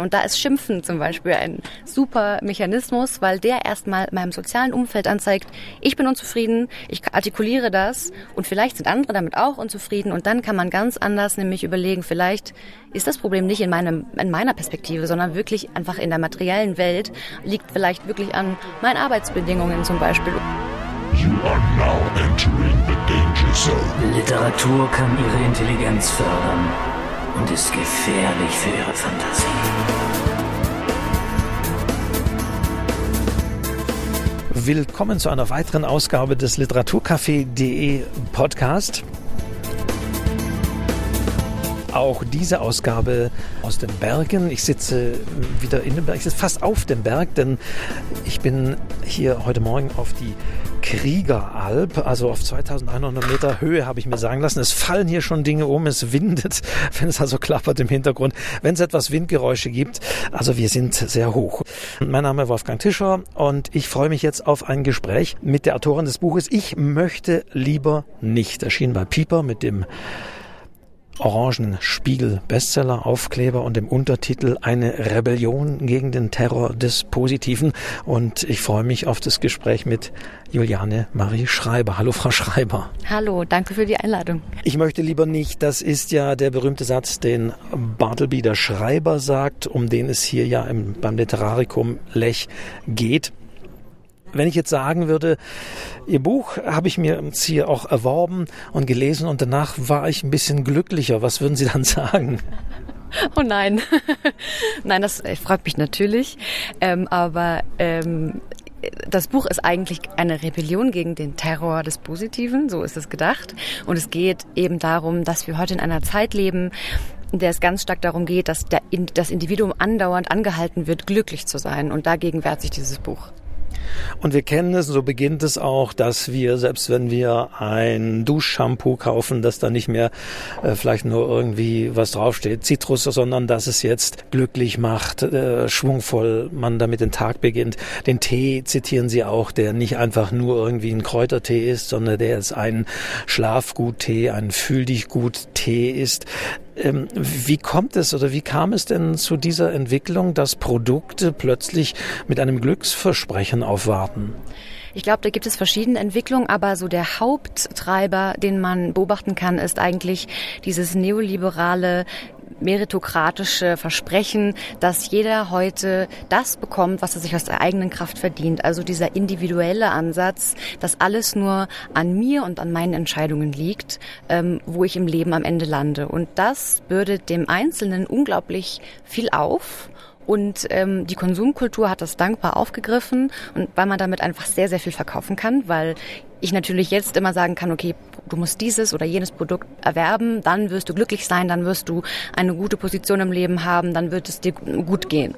Und da ist Schimpfen zum Beispiel ein super Mechanismus, weil der erstmal meinem sozialen Umfeld anzeigt, ich bin unzufrieden, ich artikuliere das und vielleicht sind andere damit auch unzufrieden und dann kann man ganz anders nämlich überlegen, vielleicht ist das Problem nicht in, meinem, in meiner Perspektive, sondern wirklich einfach in der materiellen Welt, liegt vielleicht wirklich an meinen Arbeitsbedingungen zum Beispiel. You are now entering the danger zone. Literatur kann ihre Intelligenz fördern und ist gefährlich für ihre Fantasie. Willkommen zu einer weiteren Ausgabe des Literaturcafé.de Podcast. Auch diese Ausgabe aus den Bergen. Ich sitze wieder in dem Berg, ich sitze fast auf dem Berg, denn ich bin hier heute Morgen auf die Kriegeralp, also auf 2100 Meter Höhe, habe ich mir sagen lassen. Es fallen hier schon Dinge um, es windet, wenn es also klappert im Hintergrund, wenn es etwas Windgeräusche gibt. Also wir sind sehr hoch. Mein Name ist Wolfgang Tischer und ich freue mich jetzt auf ein Gespräch mit der Autorin des Buches Ich möchte lieber nicht. Erschienen bei Pieper mit dem orangen Spiegel Bestseller Aufkleber und dem Untertitel Eine Rebellion gegen den Terror des Positiven. Und ich freue mich auf das Gespräch mit Juliane Marie Schreiber. Hallo, Frau Schreiber. Hallo, danke für die Einladung. Ich möchte lieber nicht, das ist ja der berühmte Satz, den Bartleby der Schreiber sagt, um den es hier ja im, beim Literarikum Lech geht. Wenn ich jetzt sagen würde, Ihr Buch habe ich mir jetzt hier auch erworben und gelesen und danach war ich ein bisschen glücklicher, was würden Sie dann sagen? Oh nein. nein, das äh, freut mich natürlich. Ähm, aber ähm, das Buch ist eigentlich eine Rebellion gegen den Terror des Positiven, so ist es gedacht. Und es geht eben darum, dass wir heute in einer Zeit leben, in der es ganz stark darum geht, dass das Individuum andauernd angehalten wird, glücklich zu sein. Und dagegen wehrt sich dieses Buch. Und wir kennen es, so beginnt es auch, dass wir, selbst wenn wir ein Duschshampoo kaufen, dass da nicht mehr äh, vielleicht nur irgendwie was draufsteht, Zitrus, sondern dass es jetzt glücklich macht, äh, schwungvoll man damit den Tag beginnt. Den Tee zitieren Sie auch, der nicht einfach nur irgendwie ein Kräutertee ist, sondern der ist ein Schlafgut-Tee, ein Fühl-dich-gut-Tee ist. Ähm, wie kommt es oder wie kam es denn zu dieser Entwicklung, dass Produkte plötzlich mit einem Glücksversprechen aufwarten? Ich glaube, da gibt es verschiedene Entwicklungen, aber so der Haupttreiber, den man beobachten kann, ist eigentlich dieses neoliberale meritokratische Versprechen, dass jeder heute das bekommt, was er sich aus der eigenen Kraft verdient. Also dieser individuelle Ansatz, dass alles nur an mir und an meinen Entscheidungen liegt, ähm, wo ich im Leben am Ende lande. Und das bürdet dem Einzelnen unglaublich viel auf. Und ähm, die Konsumkultur hat das dankbar aufgegriffen und weil man damit einfach sehr, sehr viel verkaufen kann, weil ich natürlich jetzt immer sagen kann, okay, du musst dieses oder jenes Produkt erwerben, dann wirst du glücklich sein, dann wirst du eine gute Position im Leben haben, dann wird es dir gut gehen.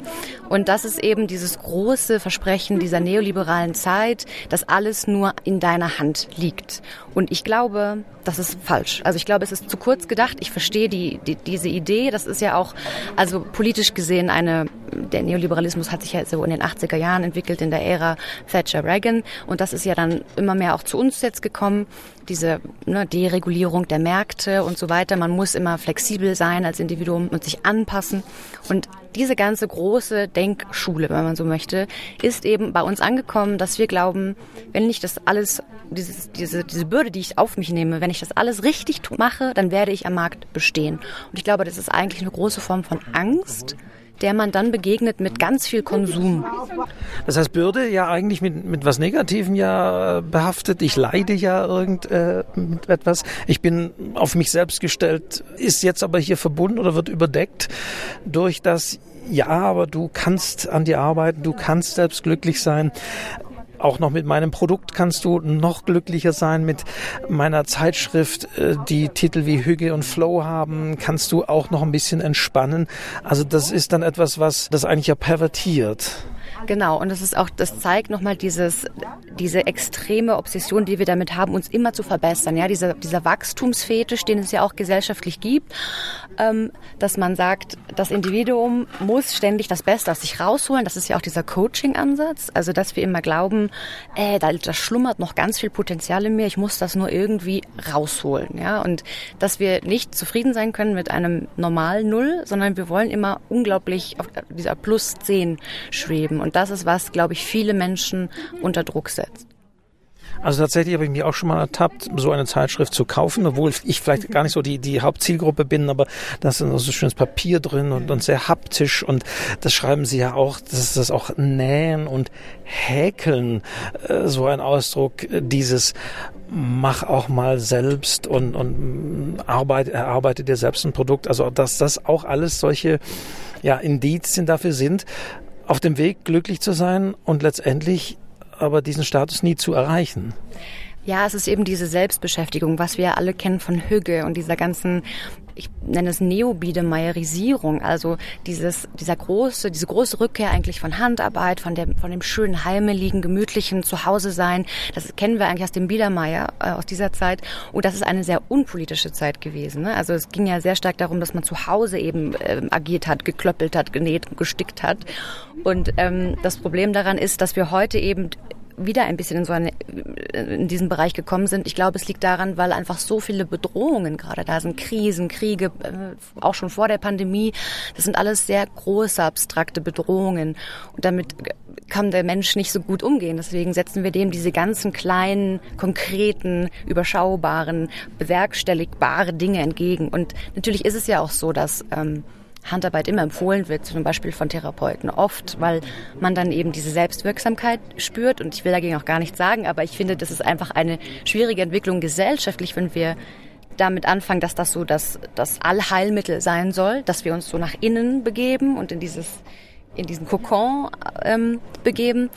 Und das ist eben dieses große Versprechen dieser neoliberalen Zeit, dass alles nur in deiner Hand liegt. Und ich glaube, das ist falsch. Also ich glaube, es ist zu kurz gedacht. Ich verstehe die, die, diese Idee. Das ist ja auch, also politisch gesehen eine, der Neoliberalismus hat sich ja so in den 80er Jahren entwickelt, in der Ära Thatcher Reagan. Und das ist ja dann immer mehr auch zu uns jetzt gekommen diese ne, Deregulierung der Märkte und so weiter. Man muss immer flexibel sein als Individuum und sich anpassen. Und diese ganze große Denkschule, wenn man so möchte, ist eben bei uns angekommen, dass wir glauben, wenn ich das alles, dieses, diese, diese Bürde, die ich auf mich nehme, wenn ich das alles richtig mache, dann werde ich am Markt bestehen. Und ich glaube, das ist eigentlich eine große Form von Angst, der man dann begegnet mit ganz viel Konsum. Das heißt, Bürde ja eigentlich mit, mit was Negativem ja behaftet. Ich leide ja irgend äh, mit etwas. Ich bin auf mich selbst gestellt, ist jetzt aber hier verbunden oder wird überdeckt durch das ja, aber du kannst an dir arbeiten, du kannst selbst glücklich sein auch noch mit meinem Produkt kannst du noch glücklicher sein. Mit meiner Zeitschrift, äh, die Titel wie Hüge und Flow haben, kannst du auch noch ein bisschen entspannen. Also das ist dann etwas, was das eigentlich ja pervertiert. Genau, und das ist auch, das zeigt nochmal dieses, diese extreme Obsession, die wir damit haben, uns immer zu verbessern. Ja, dieser, dieser Wachstumsfetisch, den es ja auch gesellschaftlich gibt, ähm, dass man sagt, das Individuum muss ständig das Beste aus sich rausholen. Das ist ja auch dieser Coaching-Ansatz. Also, dass wir immer glauben, äh, da, da schlummert noch ganz viel Potenzial in mir, ich muss das nur irgendwie rausholen. Ja, und dass wir nicht zufrieden sein können mit einem normalen Null, sondern wir wollen immer unglaublich auf dieser Plus 10 schweben. Und das ist was, glaube ich, viele Menschen unter Druck setzt. Also tatsächlich habe ich mich auch schon mal ertappt, so eine Zeitschrift zu kaufen, obwohl ich vielleicht gar nicht so die, die Hauptzielgruppe bin, aber da ist so schönes Papier drin und, und sehr haptisch und das schreiben sie ja auch, das ist das auch Nähen und Häkeln, äh, so ein Ausdruck dieses mach auch mal selbst und, und arbeite, erarbeite dir selbst ein Produkt. Also dass das auch alles solche ja, Indizien dafür sind, auf dem Weg glücklich zu sein und letztendlich aber diesen Status nie zu erreichen. Ja, es ist eben diese Selbstbeschäftigung, was wir alle kennen von Hügge und dieser ganzen, ich nenne es Neobiedemeirisierung, also dieses, dieser große, diese große Rückkehr eigentlich von Handarbeit, von dem, von dem schönen heimeligen, gemütlichen Zuhause sein. Das kennen wir eigentlich aus dem Biedermeier, äh, aus dieser Zeit. Und das ist eine sehr unpolitische Zeit gewesen. Ne? Also es ging ja sehr stark darum, dass man zu Hause eben äh, agiert hat, geklöppelt hat, genäht, gestickt hat. Und ähm, das Problem daran ist, dass wir heute eben wieder ein bisschen in so eine, in diesen Bereich gekommen sind. Ich glaube, es liegt daran, weil einfach so viele Bedrohungen gerade da sind. Krisen, Kriege, äh, auch schon vor der Pandemie. Das sind alles sehr große, abstrakte Bedrohungen. Und damit kann der Mensch nicht so gut umgehen. Deswegen setzen wir dem diese ganzen kleinen, konkreten, überschaubaren, bewerkstelligbare Dinge entgegen. Und natürlich ist es ja auch so, dass ähm, Handarbeit immer empfohlen wird, zum Beispiel von Therapeuten. Oft, weil man dann eben diese Selbstwirksamkeit spürt. Und ich will dagegen auch gar nichts sagen, aber ich finde, das ist einfach eine schwierige Entwicklung gesellschaftlich, wenn wir damit anfangen, dass das so das, das Allheilmittel sein soll, dass wir uns so nach innen begeben und in dieses, in diesen Kokon ähm, begeben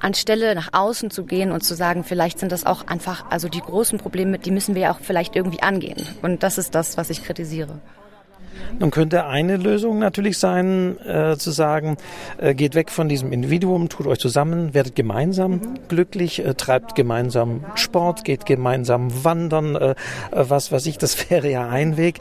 anstelle nach außen zu gehen und zu sagen, vielleicht sind das auch einfach, also die großen Probleme, die müssen wir ja auch vielleicht irgendwie angehen. Und das ist das, was ich kritisiere. Nun könnte eine Lösung natürlich sein, äh, zu sagen, äh, geht weg von diesem Individuum, tut euch zusammen, werdet gemeinsam mhm. glücklich, äh, treibt gemeinsam Sport, geht gemeinsam wandern, äh, äh, was weiß ich, das wäre ja ein Weg.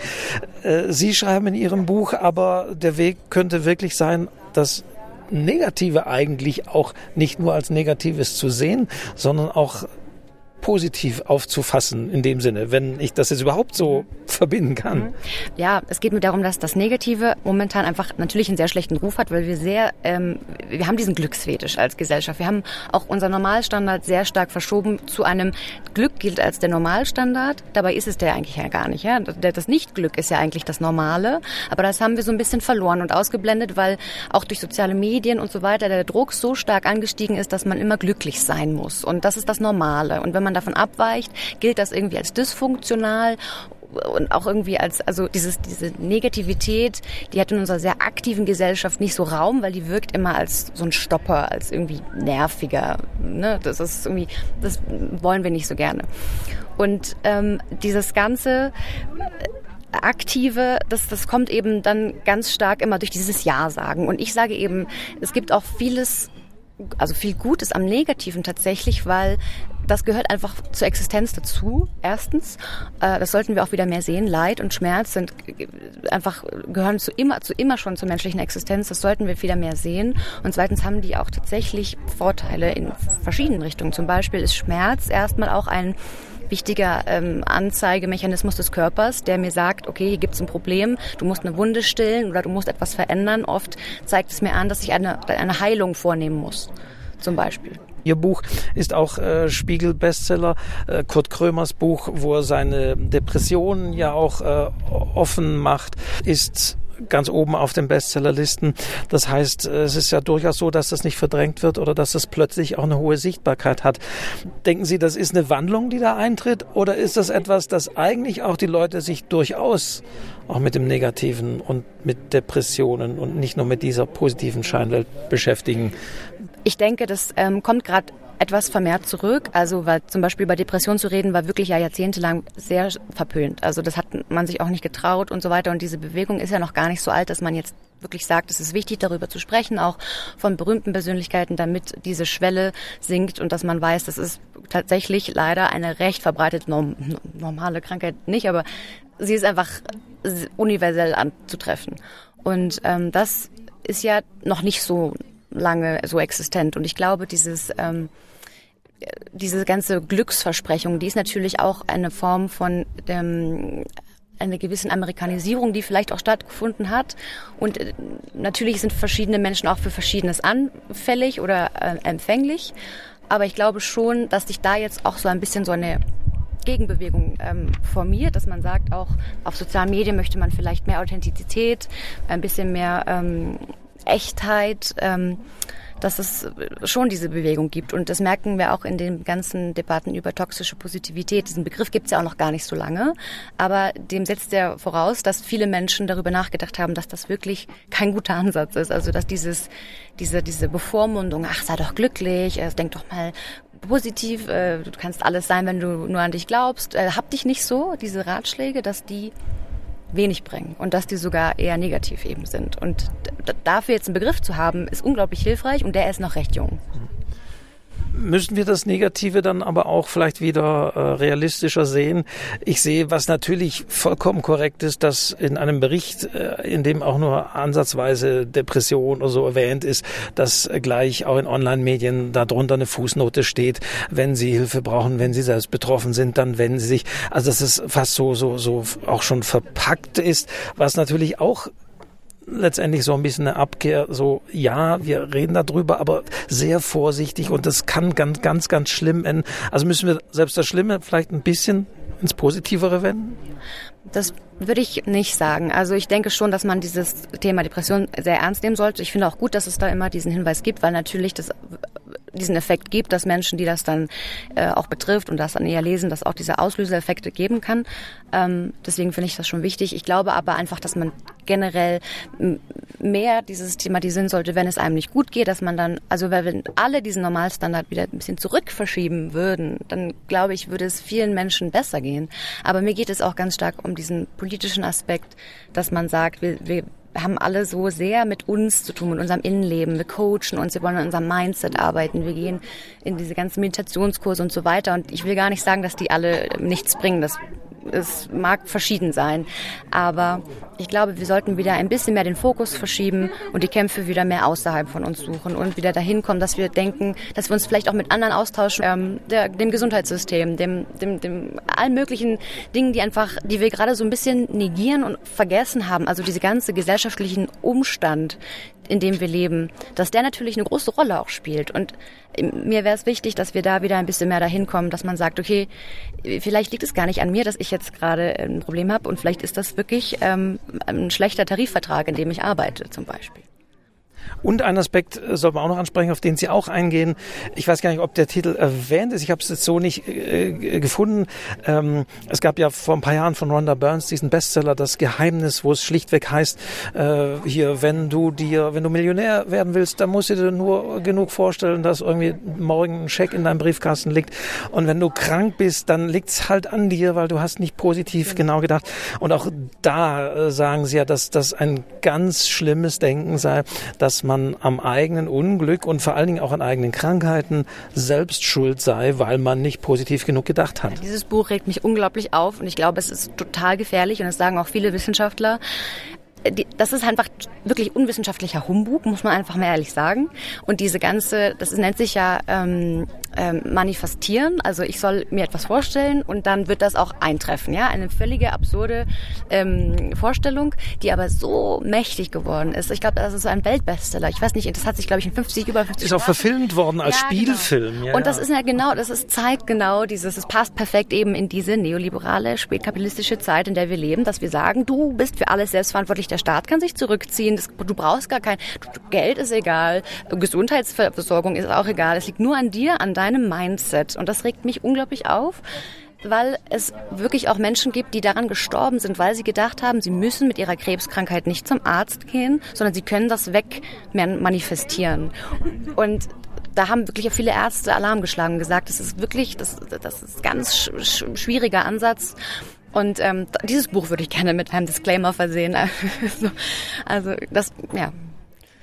Äh, Sie schreiben in Ihrem Buch, aber der Weg könnte wirklich sein, dass Negative eigentlich auch nicht nur als Negatives zu sehen, sondern auch positiv aufzufassen in dem Sinne, wenn ich das jetzt überhaupt so verbinden kann. Mhm. Ja, es geht mir darum, dass das Negative momentan einfach natürlich einen sehr schlechten Ruf hat, weil wir sehr, ähm, wir haben diesen Glücksfetisch als Gesellschaft. Wir haben auch unser Normalstandard sehr stark verschoben zu einem Glück gilt als der Normalstandard. Dabei ist es der eigentlich ja gar nicht. Ja? Das Nicht-Glück ist ja eigentlich das Normale, aber das haben wir so ein bisschen verloren und ausgeblendet, weil auch durch soziale Medien und so weiter der Druck so stark angestiegen ist, dass man immer glücklich sein muss. Und das ist das Normale. Und wenn man davon abweicht, gilt das irgendwie als dysfunktional und auch irgendwie als, also dieses, diese Negativität, die hat in unserer sehr aktiven Gesellschaft nicht so Raum, weil die wirkt immer als so ein Stopper, als irgendwie nerviger. Ne? Das ist irgendwie, das wollen wir nicht so gerne. Und ähm, dieses ganze Aktive, das, das kommt eben dann ganz stark immer durch dieses Ja sagen. Und ich sage eben, es gibt auch vieles, also viel Gutes am Negativen tatsächlich, weil das gehört einfach zur Existenz dazu. Erstens, äh, das sollten wir auch wieder mehr sehen. Leid und Schmerz sind einfach gehören zu immer, zu immer schon zur menschlichen Existenz. Das sollten wir wieder mehr sehen. Und zweitens haben die auch tatsächlich Vorteile in verschiedenen Richtungen. Zum Beispiel ist Schmerz erstmal auch ein wichtiger ähm, Anzeigemechanismus des Körpers, der mir sagt, okay, hier gibt es ein Problem, du musst eine Wunde stillen oder du musst etwas verändern. Oft zeigt es mir an, dass ich eine, eine Heilung vornehmen muss, zum Beispiel. Ihr Buch ist auch äh, Spiegel-Bestseller. Äh, Kurt Krömers Buch, wo er seine Depressionen ja auch äh, offen macht, ist ganz oben auf den Bestsellerlisten. Das heißt, es ist ja durchaus so, dass das nicht verdrängt wird oder dass es plötzlich auch eine hohe Sichtbarkeit hat. Denken Sie, das ist eine Wandlung, die da eintritt oder ist das etwas, das eigentlich auch die Leute sich durchaus auch mit dem Negativen und mit Depressionen und nicht nur mit dieser positiven Scheinwelt beschäftigen? Ich denke, das ähm, kommt gerade etwas vermehrt zurück. Also weil zum Beispiel über Depression zu reden, war wirklich ja jahrzehntelang sehr verpönt. Also das hat man sich auch nicht getraut und so weiter. Und diese Bewegung ist ja noch gar nicht so alt, dass man jetzt wirklich sagt, es ist wichtig, darüber zu sprechen, auch von berühmten Persönlichkeiten, damit diese Schwelle sinkt und dass man weiß, das ist tatsächlich leider eine recht verbreitete normale Krankheit nicht, aber sie ist einfach universell anzutreffen. Und ähm, das ist ja noch nicht so lange so existent. Und ich glaube, dieses ähm, diese ganze Glücksversprechung, die ist natürlich auch eine Form von dem, einer gewissen Amerikanisierung, die vielleicht auch stattgefunden hat. Und äh, natürlich sind verschiedene Menschen auch für Verschiedenes anfällig oder äh, empfänglich. Aber ich glaube schon, dass sich da jetzt auch so ein bisschen so eine Gegenbewegung ähm, formiert, dass man sagt, auch auf sozialen Medien möchte man vielleicht mehr Authentizität, ein bisschen mehr ähm, Echtheit. Ähm, dass es schon diese Bewegung gibt. Und das merken wir auch in den ganzen Debatten über toxische Positivität. Diesen Begriff gibt es ja auch noch gar nicht so lange. Aber dem setzt er voraus, dass viele Menschen darüber nachgedacht haben, dass das wirklich kein guter Ansatz ist. Also dass dieses, diese, diese Bevormundung, ach, sei doch glücklich, äh, denk doch mal positiv, äh, du kannst alles sein, wenn du nur an dich glaubst. Äh, hab dich nicht so, diese Ratschläge, dass die wenig bringen und dass die sogar eher negativ eben sind. Und dafür jetzt einen Begriff zu haben, ist unglaublich hilfreich und der ist noch recht jung. Müssen wir das Negative dann aber auch vielleicht wieder äh, realistischer sehen. Ich sehe, was natürlich vollkommen korrekt ist, dass in einem Bericht, äh, in dem auch nur ansatzweise Depression oder so erwähnt ist, dass gleich auch in Online-Medien darunter eine Fußnote steht, wenn Sie Hilfe brauchen, wenn Sie selbst betroffen sind, dann wenden Sie sich. Also dass es fast so, so, so auch schon verpackt ist, was natürlich auch letztendlich so ein bisschen eine Abkehr, so ja, wir reden darüber, aber sehr vorsichtig und das kann ganz, ganz, ganz schlimm enden. Also müssen wir selbst das Schlimme vielleicht ein bisschen ins Positivere wenden? Das würde ich nicht sagen. Also ich denke schon, dass man dieses Thema Depression sehr ernst nehmen sollte. Ich finde auch gut, dass es da immer diesen Hinweis gibt, weil natürlich das diesen Effekt gibt, dass Menschen, die das dann äh, auch betrifft und das dann eher lesen, dass auch diese Auslöseeffekte geben kann. Ähm, deswegen finde ich das schon wichtig. Ich glaube aber einfach, dass man generell mehr dieses thematisieren sollte, wenn es einem nicht gut geht, dass man dann, also wenn alle diesen Normalstandard wieder ein bisschen zurück verschieben würden, dann glaube ich, würde es vielen Menschen besser gehen. Aber mir geht es auch ganz stark um diesen politischen Aspekt, dass man sagt, wir, wir haben alle so sehr mit uns zu tun, mit unserem Innenleben. Wir coachen uns, wir wollen an unserem Mindset arbeiten, wir gehen in diese ganzen Meditationskurse und so weiter. Und ich will gar nicht sagen, dass die alle nichts bringen. Das es mag verschieden sein. Aber ich glaube, wir sollten wieder ein bisschen mehr den Fokus verschieben und die Kämpfe wieder mehr außerhalb von uns suchen und wieder dahin kommen, dass wir denken, dass wir uns vielleicht auch mit anderen austauschen, ähm, der, dem Gesundheitssystem, dem, dem, dem allen möglichen Dingen, die einfach, die wir gerade so ein bisschen negieren und vergessen haben. Also diese ganze gesellschaftlichen Umstand, in dem wir leben, dass der natürlich eine große Rolle auch spielt. Und mir wäre es wichtig, dass wir da wieder ein bisschen mehr dahin kommen, dass man sagt, okay, vielleicht liegt es gar nicht an mir, dass ich jetzt gerade ein Problem habe und vielleicht ist das wirklich ähm, ein schlechter Tarifvertrag, in dem ich arbeite zum Beispiel. Und ein Aspekt äh, soll man auch noch ansprechen, auf den Sie auch eingehen. Ich weiß gar nicht, ob der Titel erwähnt ist. Ich habe es jetzt so nicht äh, gefunden. Ähm, es gab ja vor ein paar Jahren von Rhonda Burns diesen Bestseller Das Geheimnis, wo es schlichtweg heißt, äh, hier, wenn du dir, wenn du Millionär werden willst, dann musst du dir nur genug vorstellen, dass irgendwie morgen ein Scheck in deinem Briefkasten liegt. Und wenn du krank bist, dann liegt's halt an dir, weil du hast nicht positiv genau gedacht. Und auch da äh, sagen sie ja, dass das ein ganz schlimmes Denken sei, dass man am eigenen Unglück und vor allen Dingen auch an eigenen Krankheiten selbst schuld sei, weil man nicht positiv genug gedacht hat. Dieses Buch regt mich unglaublich auf und ich glaube, es ist total gefährlich und das sagen auch viele Wissenschaftler das ist einfach wirklich unwissenschaftlicher Humbug, muss man einfach mal ehrlich sagen. Und diese ganze, das nennt sich ja ähm, ähm, manifestieren. Also ich soll mir etwas vorstellen und dann wird das auch eintreffen. Ja, eine völlige absurde ähm, Vorstellung, die aber so mächtig geworden ist. Ich glaube, das ist so ein Weltbestseller. Ich weiß nicht, das hat sich glaube ich in 50 über 50 ist auch verfilmt worden als ja, genau. Spielfilm. Genau. Ja, und das ist ja genau, das ist zeigt genau dieses, es passt perfekt eben in diese neoliberale spätkapitalistische Zeit, in der wir leben, dass wir sagen, du bist für alles selbstverantwortlich. Der Staat kann sich zurückziehen. Das, du brauchst gar kein Geld ist egal, Gesundheitsversorgung ist auch egal. Es liegt nur an dir, an deinem Mindset. Und das regt mich unglaublich auf weil es wirklich auch Menschen gibt, die daran gestorben sind, weil sie gedacht haben, sie müssen mit ihrer Krebskrankheit nicht zum Arzt gehen, sondern sie können das weg manifestieren. Und da haben wirklich viele Ärzte Alarm geschlagen und gesagt, das ist wirklich, das, das ist ganz sch schwieriger Ansatz. Und ähm, dieses Buch würde ich gerne mit einem Disclaimer versehen. also das, ja,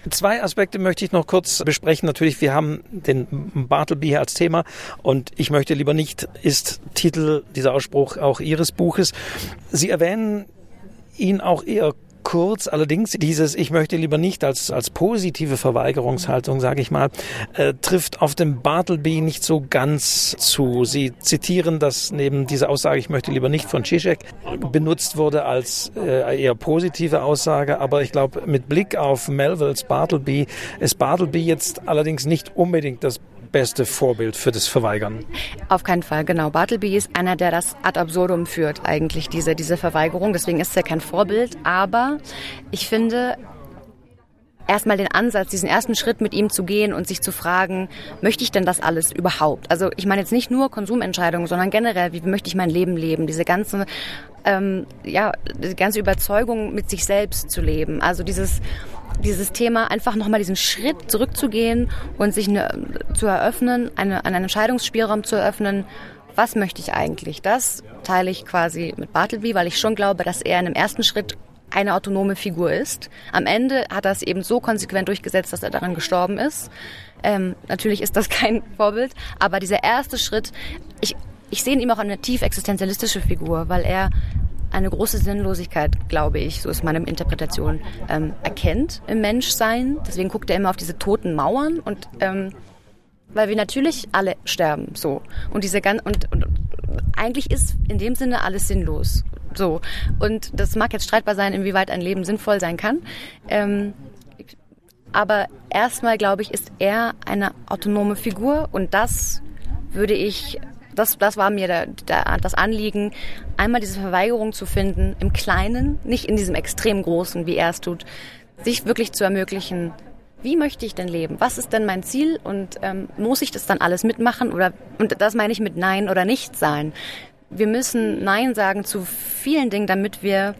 Zwei Aspekte möchte ich noch kurz besprechen. Natürlich, wir haben den Bartleby hier als Thema und ich möchte lieber nicht, ist Titel dieser Ausspruch auch Ihres Buches. Sie erwähnen ihn auch eher kurz. Allerdings dieses Ich möchte lieber nicht als, als positive Verweigerungshaltung, sage ich mal, äh, trifft auf dem Bartleby nicht so ganz zu. Sie zitieren, dass neben dieser Aussage Ich möchte lieber nicht von Zizek benutzt wurde als äh, eher positive Aussage. Aber ich glaube, mit Blick auf Melvilles Bartleby ist Bartleby jetzt allerdings nicht unbedingt das beste Vorbild für das Verweigern. Auf keinen Fall, genau. Bartleby ist einer, der das ad absurdum führt, eigentlich, diese, diese Verweigerung. Deswegen ist er kein Vorbild. Aber ich finde, erstmal den Ansatz, diesen ersten Schritt mit ihm zu gehen und sich zu fragen, möchte ich denn das alles überhaupt? Also ich meine jetzt nicht nur Konsumentscheidungen, sondern generell, wie möchte ich mein Leben leben? Diese ganze, ähm, ja, diese ganze Überzeugung mit sich selbst zu leben. Also dieses dieses Thema einfach nochmal diesen Schritt zurückzugehen und sich eine, zu eröffnen, eine, einen Entscheidungsspielraum zu eröffnen, was möchte ich eigentlich? Das teile ich quasi mit Bartleby, weil ich schon glaube, dass er in einem ersten Schritt eine autonome Figur ist. Am Ende hat er es eben so konsequent durchgesetzt, dass er daran gestorben ist. Ähm, natürlich ist das kein Vorbild, aber dieser erste Schritt, ich, ich sehe in ihm auch eine tief existenzialistische Figur, weil er eine große Sinnlosigkeit, glaube ich, so ist meine Interpretation, ähm, erkennt im Menschsein. Deswegen guckt er immer auf diese toten Mauern und ähm, weil wir natürlich alle sterben, so und diese ganz und, und eigentlich ist in dem Sinne alles sinnlos, so und das mag jetzt streitbar sein, inwieweit ein Leben sinnvoll sein kann. Ähm, aber erstmal glaube ich, ist er eine autonome Figur und das würde ich das, das war mir der, der, das Anliegen, einmal diese Verweigerung zu finden im Kleinen, nicht in diesem extrem Großen, wie er es tut, sich wirklich zu ermöglichen, wie möchte ich denn leben? Was ist denn mein Ziel? Und ähm, muss ich das dann alles mitmachen? Oder und das meine ich mit Nein oder Nicht sein. Wir müssen Nein sagen zu vielen Dingen, damit wir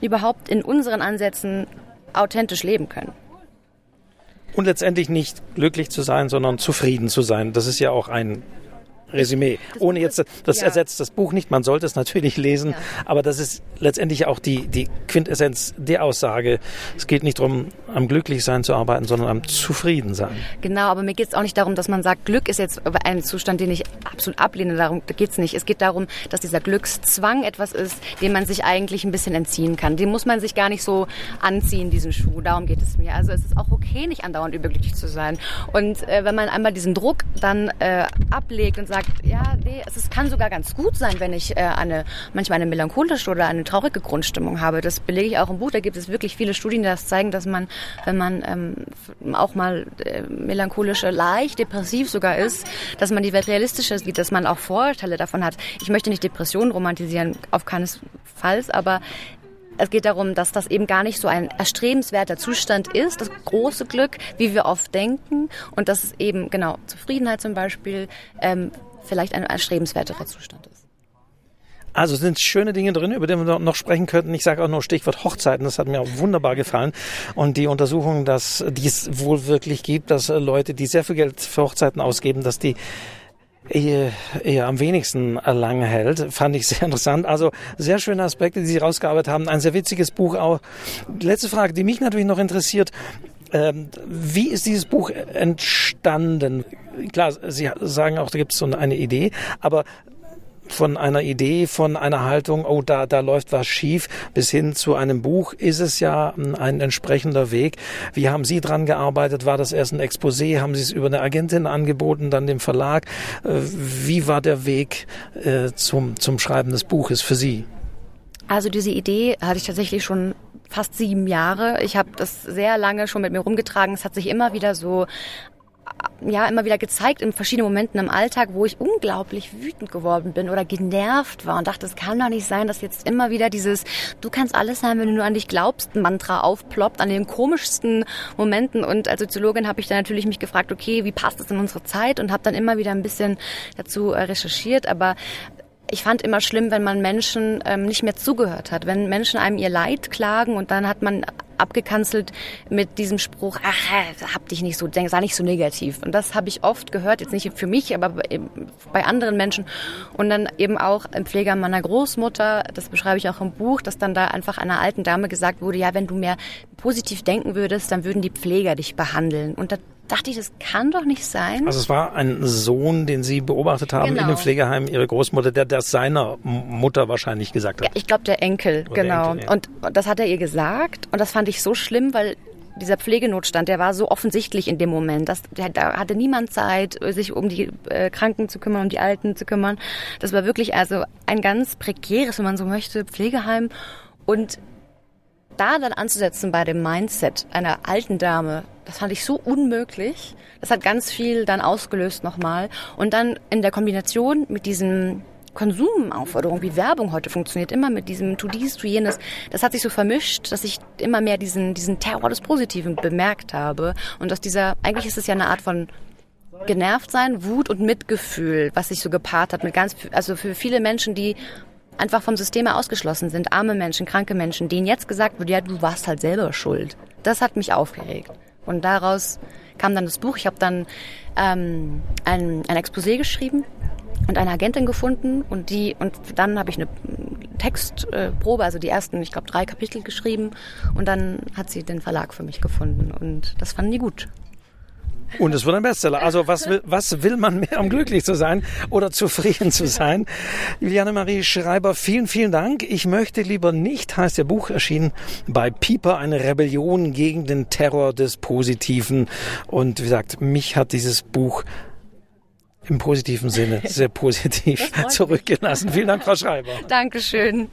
überhaupt in unseren Ansätzen authentisch leben können. Und letztendlich nicht glücklich zu sein, sondern zufrieden zu sein. Das ist ja auch ein Resümee. Ohne jetzt, das ja. ersetzt das Buch nicht. Man sollte es natürlich lesen, ja. aber das ist letztendlich auch die, die Quintessenz der Aussage. Es geht nicht darum, am Glücklichsein zu arbeiten, sondern am Zufriedensein. Genau, aber mir geht es auch nicht darum, dass man sagt, Glück ist jetzt ein Zustand, den ich absolut ablehne. Darum geht es nicht. Es geht darum, dass dieser Glückszwang etwas ist, dem man sich eigentlich ein bisschen entziehen kann. Den muss man sich gar nicht so anziehen, diesen Schuh. Darum geht es mir. Also es ist auch okay, nicht andauernd überglücklich zu sein. Und äh, wenn man einmal diesen Druck dann äh, ablegt und sagt, sagt, ja, nee, es ist, kann sogar ganz gut sein, wenn ich äh, eine, manchmal eine melancholische oder eine traurige Grundstimmung habe. Das belege ich auch im Buch. Da gibt es wirklich viele Studien, die das zeigen, dass man, wenn man ähm, auch mal äh, melancholische, leicht depressiv sogar ist, dass man die Welt realistischer sieht, dass man auch Vorteile davon hat. Ich möchte nicht Depressionen romantisieren, auf keinesfalls, aber es geht darum, dass das eben gar nicht so ein erstrebenswerter Zustand ist, das große Glück, wie wir oft denken, und dass es eben genau Zufriedenheit zum Beispiel ähm, vielleicht ein erstrebenswerterer Zustand ist. Also sind schöne Dinge drin, über die wir noch sprechen könnten. Ich sage auch nur Stichwort Hochzeiten, das hat mir auch wunderbar gefallen. Und die Untersuchung, dass dies wohl wirklich gibt, dass Leute, die sehr viel Geld für Hochzeiten ausgeben, dass die Ehe, Ehe am wenigsten lang hält, fand ich sehr interessant. Also sehr schöne Aspekte, die Sie rausgearbeitet haben. Ein sehr witziges Buch auch. Letzte Frage, die mich natürlich noch interessiert. Ähm, wie ist dieses Buch entstanden? Klar, Sie sagen auch, da gibt es so eine Idee, aber von einer Idee, von einer Haltung, oh, da, da läuft was schief, bis hin zu einem Buch ist es ja ein entsprechender Weg. Wie haben Sie dran gearbeitet? War das erst ein Exposé? Haben Sie es über eine Agentin angeboten, dann dem Verlag? Äh, wie war der Weg äh, zum, zum Schreiben des Buches für Sie? Also diese Idee hatte ich tatsächlich schon fast sieben Jahre. Ich habe das sehr lange schon mit mir rumgetragen. Es hat sich immer wieder so ja immer wieder gezeigt in verschiedenen Momenten im Alltag, wo ich unglaublich wütend geworden bin oder genervt war und dachte, es kann doch nicht sein, dass jetzt immer wieder dieses Du kannst alles sein, wenn du nur an dich glaubst, Mantra aufploppt an den komischsten Momenten. Und als Soziologin habe ich dann natürlich mich gefragt, okay, wie passt das in unsere Zeit und habe dann immer wieder ein bisschen dazu äh, recherchiert. Aber ich fand immer schlimm, wenn man Menschen ähm, nicht mehr zugehört hat, wenn Menschen einem ihr Leid klagen und dann hat man abgekanzelt mit diesem Spruch, ach, hab dich nicht so, sei nicht so negativ. Und das habe ich oft gehört, jetzt nicht für mich, aber bei anderen Menschen. Und dann eben auch im Pfleger meiner Großmutter, das beschreibe ich auch im Buch, dass dann da einfach einer alten Dame gesagt wurde, ja, wenn du mehr positiv denken würdest, dann würden die Pfleger dich behandeln. Und da dachte ich, das kann doch nicht sein. Also es war ein Sohn, den Sie beobachtet haben genau. in dem Pflegeheim, Ihre Großmutter, der das seiner Mutter wahrscheinlich gesagt hat. Ja, ich glaube der Enkel, Oder genau. Enkel, ja. Und das hat er ihr gesagt und das fand ich so schlimm, weil dieser Pflegenotstand, der war so offensichtlich in dem Moment. dass da hatte niemand Zeit, sich um die äh, Kranken zu kümmern, um die Alten zu kümmern. Das war wirklich also ein ganz prekäres, wenn man so möchte, Pflegeheim. Und da dann anzusetzen bei dem Mindset einer alten Dame, das fand ich so unmöglich. Das hat ganz viel dann ausgelöst nochmal. Und dann in der Kombination mit diesen Konsumaufforderungen, wie Werbung heute funktioniert, immer mit diesem to dies, to jenes, das hat sich so vermischt, dass ich immer mehr diesen, diesen Terror des Positiven bemerkt habe. Und aus dieser, eigentlich ist es ja eine Art von genervt sein, Wut und Mitgefühl, was sich so gepaart hat mit ganz, also für viele Menschen, die einfach vom System ausgeschlossen sind, arme Menschen, kranke Menschen, denen jetzt gesagt wird, ja, du warst halt selber schuld. Das hat mich aufgeregt. Und daraus kam dann das Buch. Ich habe dann ähm, ein, ein Exposé geschrieben und eine Agentin gefunden und die und dann habe ich eine Textprobe, also die ersten, ich glaube, drei Kapitel geschrieben und dann hat sie den Verlag für mich gefunden und das fanden die gut. Und es wird ein Bestseller. Also was will, was will man mehr, um glücklich zu sein oder zufrieden zu sein? Juliane Marie Schreiber, vielen, vielen Dank. Ich möchte lieber nicht, heißt Ihr Buch erschienen bei Pieper, eine Rebellion gegen den Terror des Positiven. Und wie gesagt, mich hat dieses Buch im positiven Sinne sehr positiv zurückgelassen. Vielen Dank, Frau Schreiber. Dankeschön.